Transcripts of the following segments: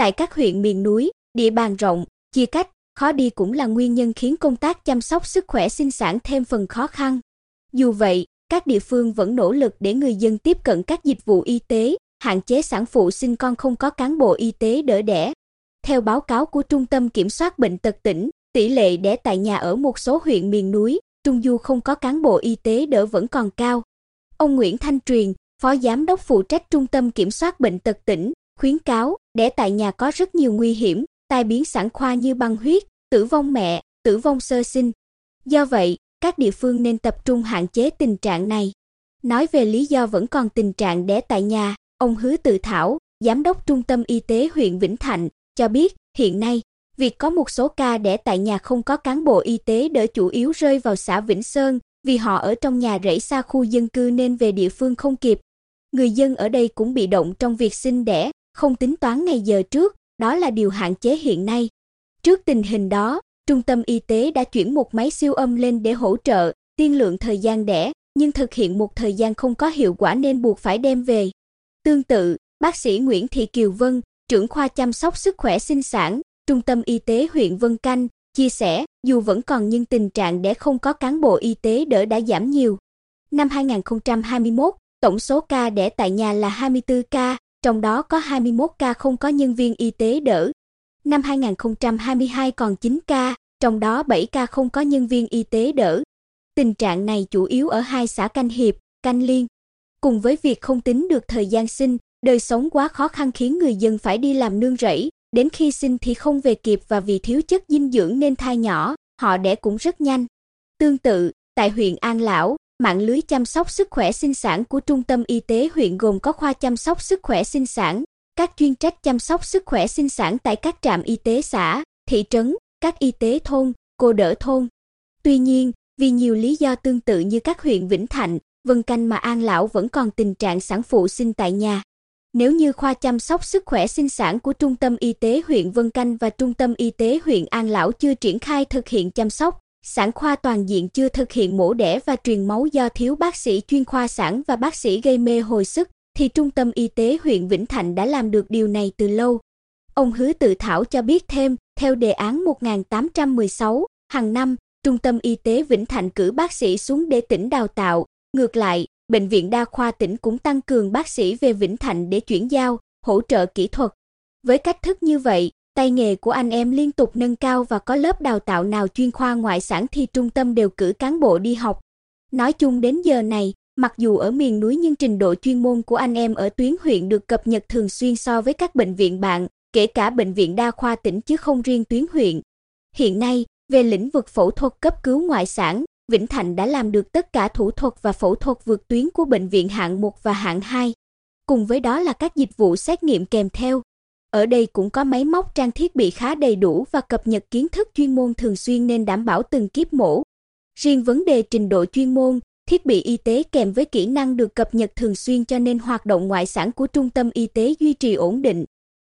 tại các huyện miền núi, địa bàn rộng, chia cách, khó đi cũng là nguyên nhân khiến công tác chăm sóc sức khỏe sinh sản thêm phần khó khăn. Dù vậy, các địa phương vẫn nỗ lực để người dân tiếp cận các dịch vụ y tế, hạn chế sản phụ sinh con không có cán bộ y tế đỡ đẻ. Theo báo cáo của Trung tâm Kiểm soát Bệnh tật tỉnh, tỷ lệ đẻ tại nhà ở một số huyện miền núi, Trung Du không có cán bộ y tế đỡ vẫn còn cao. Ông Nguyễn Thanh Truyền, Phó Giám đốc phụ trách Trung tâm Kiểm soát Bệnh tật tỉnh, khuyến cáo đẻ tại nhà có rất nhiều nguy hiểm, tai biến sản khoa như băng huyết, tử vong mẹ, tử vong sơ sinh. Do vậy, các địa phương nên tập trung hạn chế tình trạng này. Nói về lý do vẫn còn tình trạng đẻ tại nhà, ông Hứa Tự Thảo, giám đốc Trung tâm Y tế huyện Vĩnh Thạnh, cho biết hiện nay, việc có một số ca đẻ tại nhà không có cán bộ y tế đỡ chủ yếu rơi vào xã Vĩnh Sơn, vì họ ở trong nhà rẫy xa khu dân cư nên về địa phương không kịp. Người dân ở đây cũng bị động trong việc sinh đẻ, không tính toán ngày giờ trước, đó là điều hạn chế hiện nay. Trước tình hình đó, trung tâm y tế đã chuyển một máy siêu âm lên để hỗ trợ, tiên lượng thời gian đẻ, nhưng thực hiện một thời gian không có hiệu quả nên buộc phải đem về. Tương tự, bác sĩ Nguyễn Thị Kiều Vân, trưởng khoa chăm sóc sức khỏe sinh sản, Trung tâm Y tế huyện Vân Canh, chia sẻ, dù vẫn còn nhưng tình trạng đẻ không có cán bộ y tế đỡ đã giảm nhiều. Năm 2021, tổng số ca đẻ tại nhà là 24 ca, trong đó có 21 ca không có nhân viên y tế đỡ. Năm 2022 còn 9 ca, trong đó 7 ca không có nhân viên y tế đỡ. Tình trạng này chủ yếu ở hai xã Canh Hiệp, Canh Liên. Cùng với việc không tính được thời gian sinh, đời sống quá khó khăn khiến người dân phải đi làm nương rẫy, đến khi sinh thì không về kịp và vì thiếu chất dinh dưỡng nên thai nhỏ, họ đẻ cũng rất nhanh. Tương tự, tại huyện An Lão, mạng lưới chăm sóc sức khỏe sinh sản của trung tâm y tế huyện gồm có khoa chăm sóc sức khỏe sinh sản, các chuyên trách chăm sóc sức khỏe sinh sản tại các trạm y tế xã, thị trấn, các y tế thôn, cô đỡ thôn. Tuy nhiên, vì nhiều lý do tương tự như các huyện Vĩnh Thạnh, Vân Canh mà An Lão vẫn còn tình trạng sản phụ sinh tại nhà. Nếu như khoa chăm sóc sức khỏe sinh sản của Trung tâm Y tế huyện Vân Canh và Trung tâm Y tế huyện An Lão chưa triển khai thực hiện chăm sóc, sản khoa toàn diện chưa thực hiện mổ đẻ và truyền máu do thiếu bác sĩ chuyên khoa sản và bác sĩ gây mê hồi sức, thì Trung tâm Y tế huyện Vĩnh Thạnh đã làm được điều này từ lâu. Ông Hứa Tự Thảo cho biết thêm, theo đề án 1816, hàng năm, Trung tâm Y tế Vĩnh Thạnh cử bác sĩ xuống để tỉnh đào tạo. Ngược lại, Bệnh viện Đa khoa tỉnh cũng tăng cường bác sĩ về Vĩnh Thạnh để chuyển giao, hỗ trợ kỹ thuật. Với cách thức như vậy, tay nghề của anh em liên tục nâng cao và có lớp đào tạo nào chuyên khoa ngoại sản thì trung tâm đều cử cán bộ đi học. Nói chung đến giờ này, mặc dù ở miền núi nhưng trình độ chuyên môn của anh em ở tuyến huyện được cập nhật thường xuyên so với các bệnh viện bạn, kể cả bệnh viện đa khoa tỉnh chứ không riêng tuyến huyện. Hiện nay, về lĩnh vực phẫu thuật cấp cứu ngoại sản, Vĩnh Thạnh đã làm được tất cả thủ thuật và phẫu thuật vượt tuyến của bệnh viện hạng 1 và hạng 2. Cùng với đó là các dịch vụ xét nghiệm kèm theo. Ở đây cũng có máy móc trang thiết bị khá đầy đủ và cập nhật kiến thức chuyên môn thường xuyên nên đảm bảo từng kiếp mổ. Riêng vấn đề trình độ chuyên môn, thiết bị y tế kèm với kỹ năng được cập nhật thường xuyên cho nên hoạt động ngoại sản của trung tâm y tế duy trì ổn định.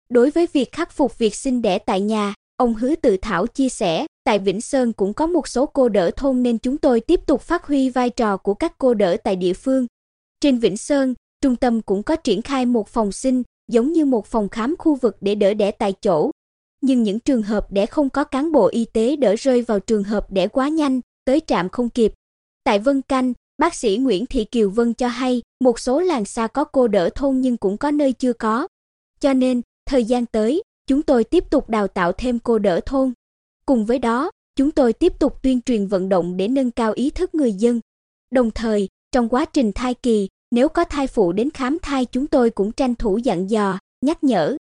Đối với việc khắc phục việc sinh đẻ tại nhà, ông Hứa Tự Thảo chia sẻ, tại Vĩnh Sơn cũng có một số cô đỡ thôn nên chúng tôi tiếp tục phát huy vai trò của các cô đỡ tại địa phương. Trên Vĩnh Sơn, trung tâm cũng có triển khai một phòng sinh, giống như một phòng khám khu vực để đỡ đẻ tại chỗ. Nhưng những trường hợp đẻ không có cán bộ y tế đỡ rơi vào trường hợp đẻ quá nhanh, tới trạm không kịp. Tại Vân Canh, bác sĩ Nguyễn Thị Kiều Vân cho hay, một số làng xa có cô đỡ thôn nhưng cũng có nơi chưa có. Cho nên, thời gian tới, chúng tôi tiếp tục đào tạo thêm cô đỡ thôn. Cùng với đó, chúng tôi tiếp tục tuyên truyền vận động để nâng cao ý thức người dân. Đồng thời, trong quá trình thai kỳ, nếu có thai phụ đến khám thai chúng tôi cũng tranh thủ dặn dò, nhắc nhở,